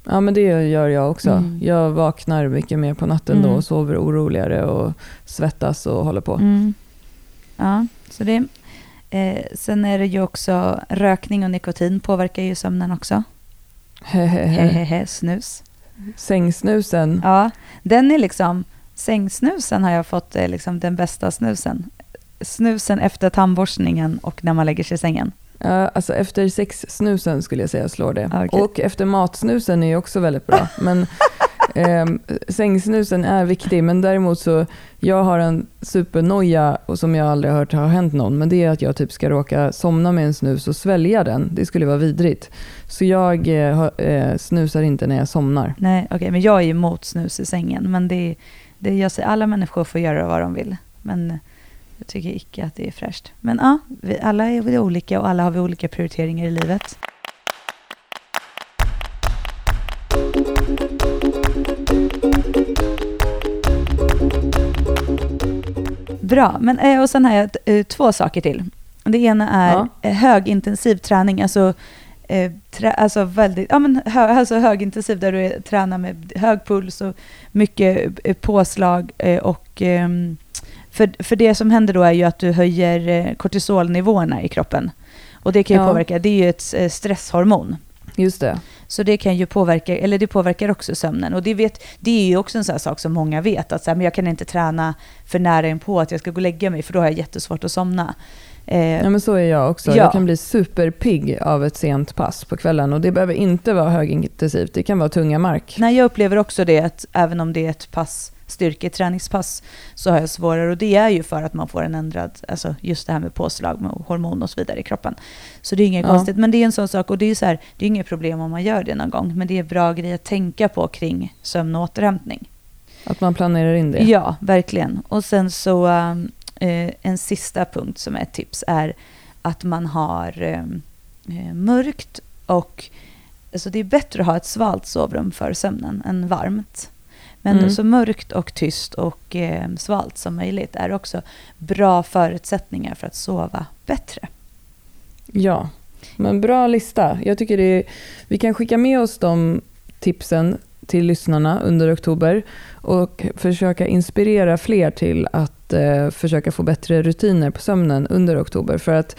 ja, men det gör jag också. Mm. Jag vaknar mycket mer på natten då Mm. och sover oroligare och svettas och håller på. Mm. Ja, så det. Eh, sen är det ju också rökning och nikotin påverkar ju sömnen också. Hehehe. Hehehe, snus. Sängsnusen. Ja, den är liksom, sängsnusen har jag fått eh, liksom den bästa snusen. Snusen efter tandborstningen och när man lägger sig i sängen. Ja, alltså efter sexsnusen skulle jag säga slår det. Okej. Och efter matsnusen är ju också väldigt bra. Men ehm, sängsnusen är viktig. Men däremot så, jag har en supernoja och som jag aldrig har hört har hänt någon. Men det är att jag typ ska råka somna med en snus och svälja den. Det skulle vara vidrigt. Så jag eh, eh, snusar inte när jag somnar. Nej, okej, men jag är emot snus i sängen. Men det, det jag säger, alla människor får göra vad de vill. Men jag tycker icke att det är fräscht. Men ja, vi, alla är väl olika och alla har vi olika prioriteringar i livet. Bra, men eh, och sen har jag eh, två saker till. Det ena är Ja. eh, högintensiv träning, alltså, eh, trä, alltså, väldigt, ja, men hö, alltså högintensiv där du är, tränar med hög puls och mycket eh, påslag. Eh, och, ehm, för, för det som händer då är ju att du höjer kortisolnivåerna i kroppen. Och det kan ju Ja. påverka, det är ju ett stresshormon. Just det. Så det kan ju påverka, eller det påverkar också sömnen. Och det, vet, det är ju också en sån sak som många vet, att så här, men jag kan inte träna för nära in på att jag ska gå och lägga mig, för då har jag jättesvårt att somna. Eh, Ja, men så är jag också. Ja. Jag kan bli superpigg av ett sent pass på kvällen och det behöver inte vara högintensivt. Det kan vara tunga mark. Nej, jag upplever också det, att även om det är ett pass, styrketräningspass, så har jag svårare. Och det är ju för att man får en ändrad, alltså just det här med påslag med hormon och så vidare i kroppen. Så det är inget Ja. konstigt. Men det är en sån sak, och det är ju så här, det är inget problem om man gör det någon gång, men det är bra grej att tänka på kring sömn och återhämtning. Att man planerar in det. Ja, verkligen. Och sen så um, eh, en sista punkt som är ett tips är att man har um, eh, mörkt och alltså det är bättre att ha ett svalt sovrum för sömnen än varmt. Men Mm. så mörkt och tyst och eh, svalt som möjligt är också bra förutsättningar för att sova bättre. Ja, men bra lista. Jag tycker det är, vi kan skicka med oss de tipsen till lyssnarna under oktober och försöka inspirera fler till att eh, försöka få bättre rutiner på sömnen under oktober. För att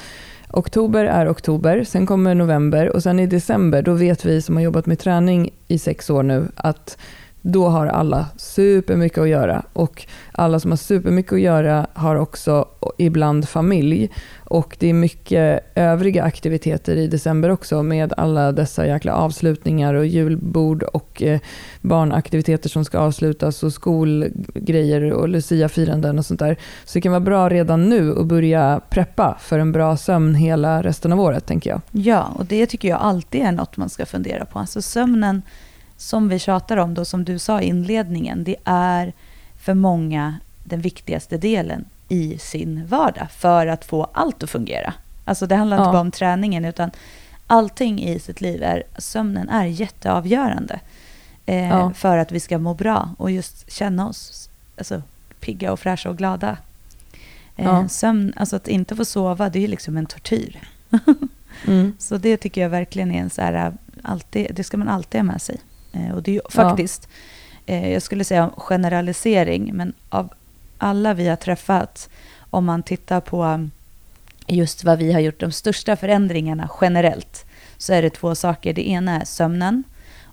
oktober är oktober, sen kommer november och sen i december, då vet vi som har jobbat med träning i sex år nu att då har alla supermycket att göra och alla som har supermycket att göra har också ibland familj och det är mycket övriga aktiviteter i december också med alla dessa jäkla avslutningar och julbord och eh, barnaktiviteter som ska avslutas och skolgrejer och luciafiranden och sånt där. Så det kan vara bra redan nu att börja preppa för en bra sömn hela resten av året tänker jag. Ja, och det tycker jag alltid är något man ska fundera på. Alltså sömnen, som vi tjatar om då, som du sa i inledningen, det är för många den viktigaste delen i sin vardag för att få allt att fungera. Alltså det handlar inte Ja. bara om träningen, utan allting i sitt liv är, sömnen är jätteavgörande eh, Ja. för att vi ska må bra och just känna oss alltså, pigga och fräscha och glada. Eh, Ja. Sömn, alltså att inte få sova, det är liksom en tortyr. Mm. Så det tycker jag verkligen är en så här, alltid, det ska man alltid ha med sig. Eh, och det är ju faktiskt, eh, jag skulle säga generalisering, men av alla vi har träffat, om man tittar på just vad vi har gjort, de största förändringarna generellt, så är det två saker. Det ena är sömnen,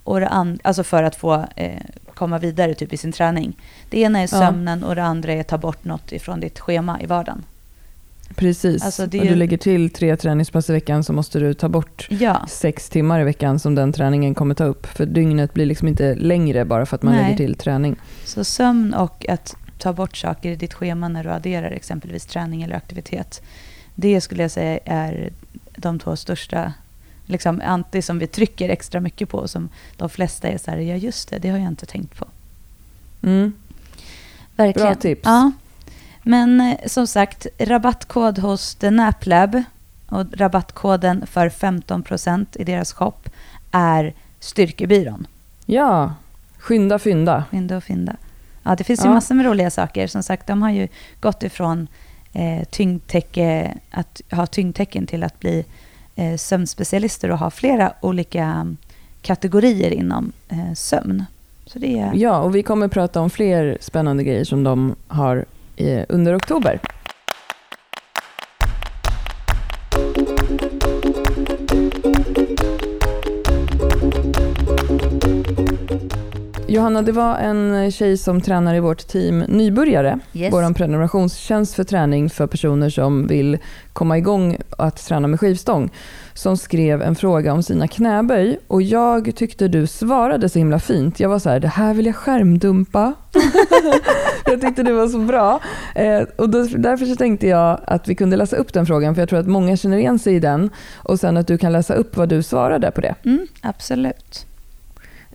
och det and- alltså för att få eh, komma vidare typ i sin träning. Det ena är Ja. sömnen och det andra är att ta bort något ifrån ditt schema i vardagen. Precis. Alltså, det ju- du lägger till tre träningspass i veckan så måste du ta bort Ja, sex timmar i veckan som den träningen kommer ta upp. För dygnet blir liksom inte längre bara för att man Nej. lägger till träning. Så sömn och att ta bort saker i ditt schema när du adderar exempelvis träning eller aktivitet. Det skulle jag säga är de två största, liksom anti som vi trycker extra mycket på. Som de flesta är så här, ja just det, det har jag inte tänkt på. Mm. Verkligen. Bra tips. Ja. Men eh, som sagt, rabattkod hos The Nap Lab och rabattkoden för 15% i deras shop är Styrkebyrån. Ja, skynda fynda. Fynda och fynda. Ja, det finns ju Ja. massor med roliga saker. Som sagt, de har ju gått ifrån eh, tyngdtäcke, att ha tyngdtecken till att bli eh, sömnspecialister och ha flera olika kategorier inom eh, sömn. Så det är... Ja, och vi kommer prata om fler spännande grejer som de har under oktober. Johanna, det var en tjej som tränar i vårt team Nybörjare, Yes. vår prenumerationstjänst för träning för personer som vill komma igång att träna med skivstång, som skrev en fråga om sina knäböj och jag tyckte du svarade så himla fint. Jag var så här, det här vill jag skärmdumpa. jag tyckte det var så bra. Eh, och då, därför så tänkte jag att vi kunde läsa upp den frågan, för jag tror att många känner igen sig i den. Och sen att du kan läsa upp vad du svarade på det. Mm, absolut.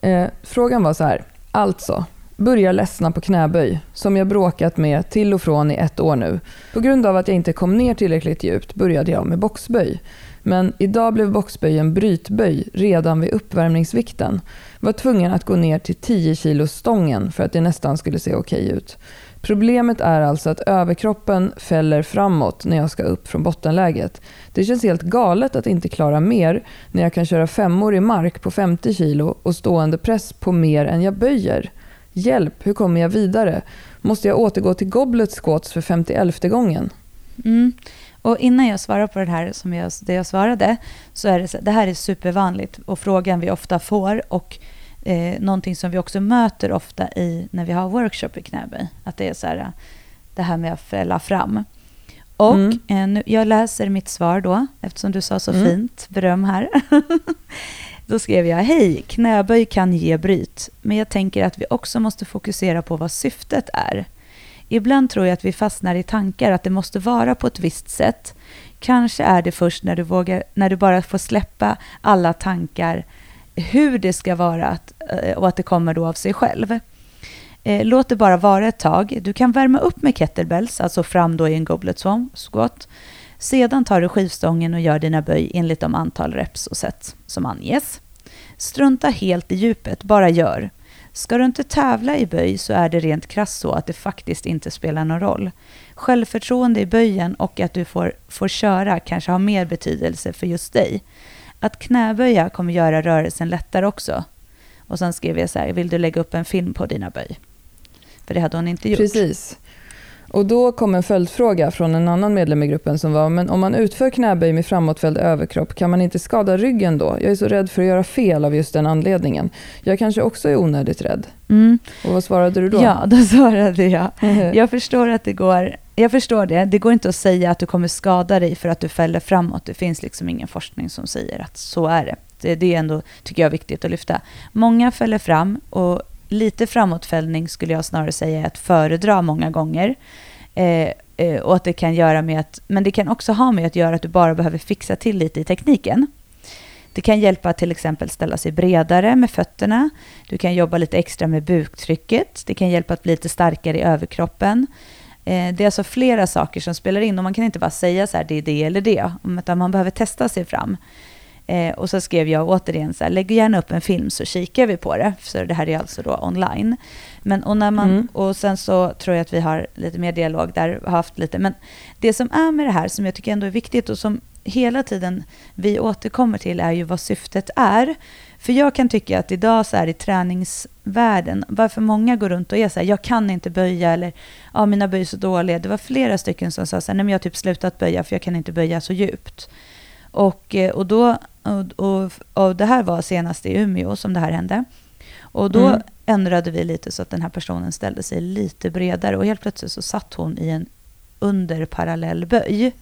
Eh, frågan var så här. Alltså, börjar ledsna på knäböj, som jag bråkat med till och från i ett år nu. På grund av att jag inte kom ner tillräckligt djupt började jag med boxböj. Men idag blev boxböjen brytböj redan vid uppvärmningsvikten. Var tvungen att gå ner till 10 kilo stången för att det nästan skulle se okej ut. Problemet är alltså att överkroppen fäller framåt när jag ska upp från bottenläget. Det känns helt galet att inte klara mer när jag kan köra femmor i mark på 50 kilo och stående press på mer än jag böjer. Hjälp, hur kommer jag vidare? Måste jag återgå till goblet squats för 51 gången? Mm. Och innan jag svarar på det här som jag, det jag svarade, så är det så, det här är supervanligt och frågan vi ofta får och eh, någonting som vi också möter ofta i när vi har workshop i knäböj. Att det är så här, det här med att fälla fram. Och mm. eh, nu, jag läser mitt svar då, eftersom du sa så mm. fint beröm här. då skrev jag, hej, knäböj kan ge bryt, men jag tänker att vi också måste fokusera på vad syftet är. Ibland tror jag att vi fastnar i tankar att det måste vara på ett visst sätt. Kanske är det först när du, vågar, när du bara får släppa alla tankar hur det ska vara att, eh, och att det kommer då av sig själv. Eh, låt det bara vara ett tag. Du kan värma upp med kettlebells, alltså fram då i en goblet squat. Sedan tar du skivstången och gör dina böj enligt de antal reps och set som anges. Strunta helt i djupet, bara gör. Ska du inte tävla i böj så är det rent krasst så att det faktiskt inte spelar någon roll. Självförtroende i böjen och att du får, får köra kanske har mer betydelse för just dig. Att knäböja kommer göra rörelsen lättare också. Och sen skrev jag så här, vill du lägga upp en film på dina böj? För det hade hon inte gjort. Precis. Och då kom en följdfråga från en annan medlem i gruppen som var, men om man utför knäböj med framåtfälld överkropp, kan man inte skada ryggen då? Jag är så rädd för att göra fel av just den anledningen. Jag kanske också är onödigt rädd. Mm. Och vad svarade du då? Ja, då svarade jag, jag förstår att det går, jag förstår det. Det går inte att säga att du kommer skada dig för att du fäller framåt. Det finns liksom ingen forskning som säger att så är det. Det, det är ändå, tycker jag, viktigt att lyfta. Många fäller fram och lite framåtfällning skulle jag snarare säga är att föredra många gånger. Eh, eh, och att det kan göra med att, men det kan också ha med att göra att du bara behöver fixa till lite i tekniken. Det kan hjälpa att till exempel ställa sig bredare med fötterna. Du kan jobba lite extra med buktrycket. Det kan hjälpa att bli lite starkare i överkroppen. Eh, det är alltså flera saker som spelar in och man kan inte bara säga så här, det är det eller det, utan man behöver testa sig fram. Eh, och så skrev jag återigen så här, lägg gärna upp en film så kikar vi på det. Så det här är alltså då online. Men, och, när man, mm. och sen så tror jag att vi har lite mer dialog där, har haft lite. Men det som är med det här som jag tycker ändå är viktigt och som hela tiden vi återkommer till är ju vad syftet är. För jag kan tycka att idag så här i träningsvärlden, varför många går runt och är så här, jag kan inte böja eller ja, mina böj är så dåliga. Det var flera stycken som sa så här, nej men jag har typ slutat böja för jag kan inte böja så djupt. Och, eh, och då och, och, och, det här var senast i Umeå som det här hände. Och då mm. ändrade vi lite så att den här personen ställde sig lite bredare och helt plötsligt så satt hon i en underparallell böj.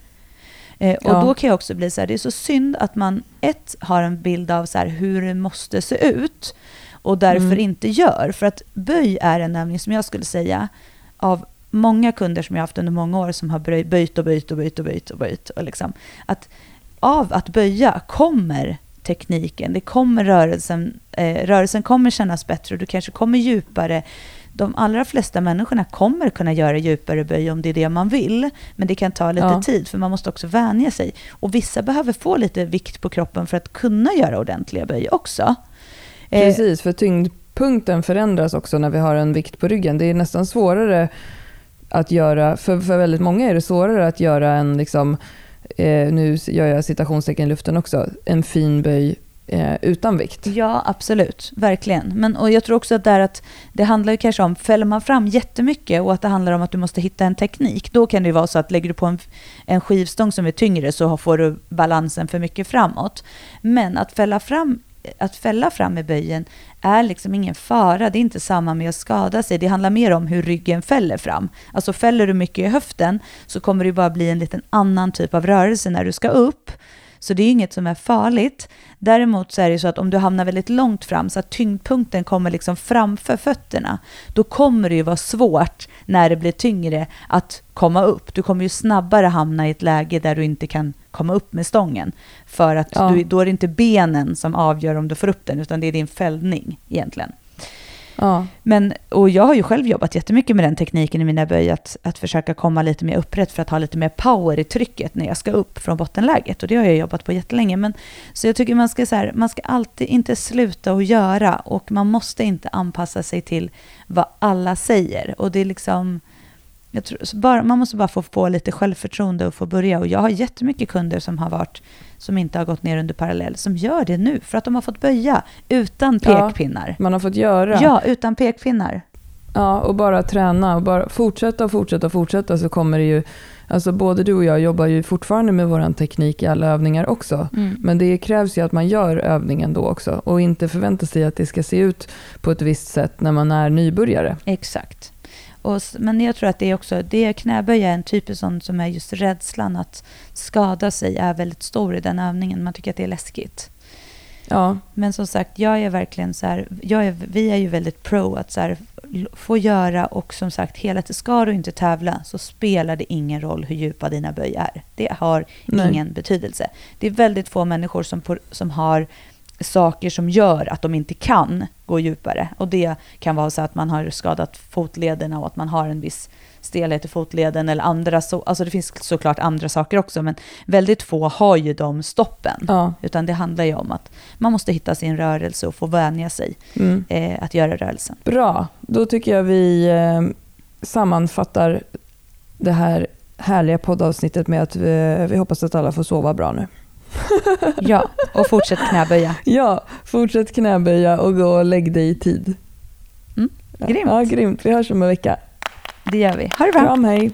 Eh, och ja. då kan jag också bli så här, det är så synd att man ett har en bild av så här, hur det måste se ut och därför mm. inte gör. För att böj är en övning som jag skulle säga av många kunder som jag haft under många år som har böjt och böjt och böjt och böjt och böjt. Och liksom, att av att böja kommer tekniken, det kommer rörelsen, eh, rörelsen kommer kännas bättre och du kanske kommer djupare. De allra flesta människorna kommer kunna göra djupare böj om det är det man vill, men det kan ta lite ja. tid för man måste också vänja sig. Och vissa behöver få lite vikt på kroppen för att kunna göra ordentliga böj också. Eh, Precis, för tyngdpunkten förändras också när vi har en vikt på ryggen. Det är nästan svårare att göra, för, för väldigt många är det svårare att göra en liksom eh, nu gör jag citationstecken i luften också, en fin böj eh, utan vikt. Ja, absolut. Verkligen. Men, och jag tror också att, det, att det handlar ju kanske om, fäller man fram jättemycket och att det handlar om att du måste hitta en teknik, då kan det ju vara så att lägger du på en, en skivstång som är tyngre så får du balansen för mycket framåt. Men att fälla fram att fälla fram i böjen är liksom ingen fara. Det är inte samma med att skada sig. Det handlar mer om hur ryggen fäller fram. Alltså fäller du mycket i höften så kommer det bara bli en liten annan typ av rörelse när du ska upp. Så det är inget som är farligt. Däremot så är det så att om du hamnar väldigt långt fram så att tyngdpunkten kommer liksom framför fötterna, då kommer det ju vara svårt när det blir tyngre att komma upp. Du kommer ju snabbare hamna i ett läge där du inte kan komma upp med stången. För att ja. du, då är det inte benen som avgör om du får upp den, utan det är din fällning egentligen. Ja. Men, och jag har ju själv jobbat jättemycket med den tekniken i mina böj, att, att försöka komma lite mer upprätt för att ha lite mer power i trycket när jag ska upp från bottenläget. Och det har jag jobbat på jättelänge. Men, så jag tycker man ska, så här, man ska alltid inte sluta att göra och man måste inte anpassa sig till vad alla säger. Och det är liksom... Jag tror, bara, man måste bara få, få lite självförtroende och få börja. Och jag har jättemycket kunder som har varit som inte har gått ner under parallell, som gör det nu för att de har fått böja utan Ja. pekpinnar. Man har fått göra. Ja, utan pekpinnar. Ja, och bara träna och bara fortsätta och fortsätta och fortsätta så kommer det ju... Alltså både du och jag jobbar ju fortfarande med vår teknik i alla övningar också. Men det krävs ju att man gör övningen då också och inte förvänta sig att det ska se ut på ett visst sätt när man är nybörjare. Exakt. Och, men jag tror att det är också, det knäböja är en typisk sån som är just rädslan att skada sig är väldigt stor i den övningen. Man tycker att det är läskigt. Ja, Men som sagt, jag är verkligen så här, jag är, vi är ju väldigt pro att så här, få göra och som sagt, hela tiden, ska du inte tävla så spelar det ingen roll hur djupa dina böj är. Det har Nej. ingen betydelse. Det är väldigt få människor som, som har saker som gör att de inte kan gå djupare. Och det kan vara så att man har skadat fotlederna och att man har en viss stelhet i fotleden eller andra så, alltså det finns såklart andra saker också men väldigt få har ju de stoppen. ja. Utan det handlar ju om att man måste hitta sin rörelse och få vänja sig Mm. eh, att göra rörelsen. Bra, då tycker jag vi eh, sammanfattar det här härliga poddavsnittet med att vi, vi hoppas att alla får sova bra nu. Ja, och fortsätt knäböja. Ja, fortsätt knäböja och gå och lägg dig i tid. Mm, grymt. Ja, grymt. Vi hörs om en vecka. Det gör vi. Ha det bra! Kram, hej.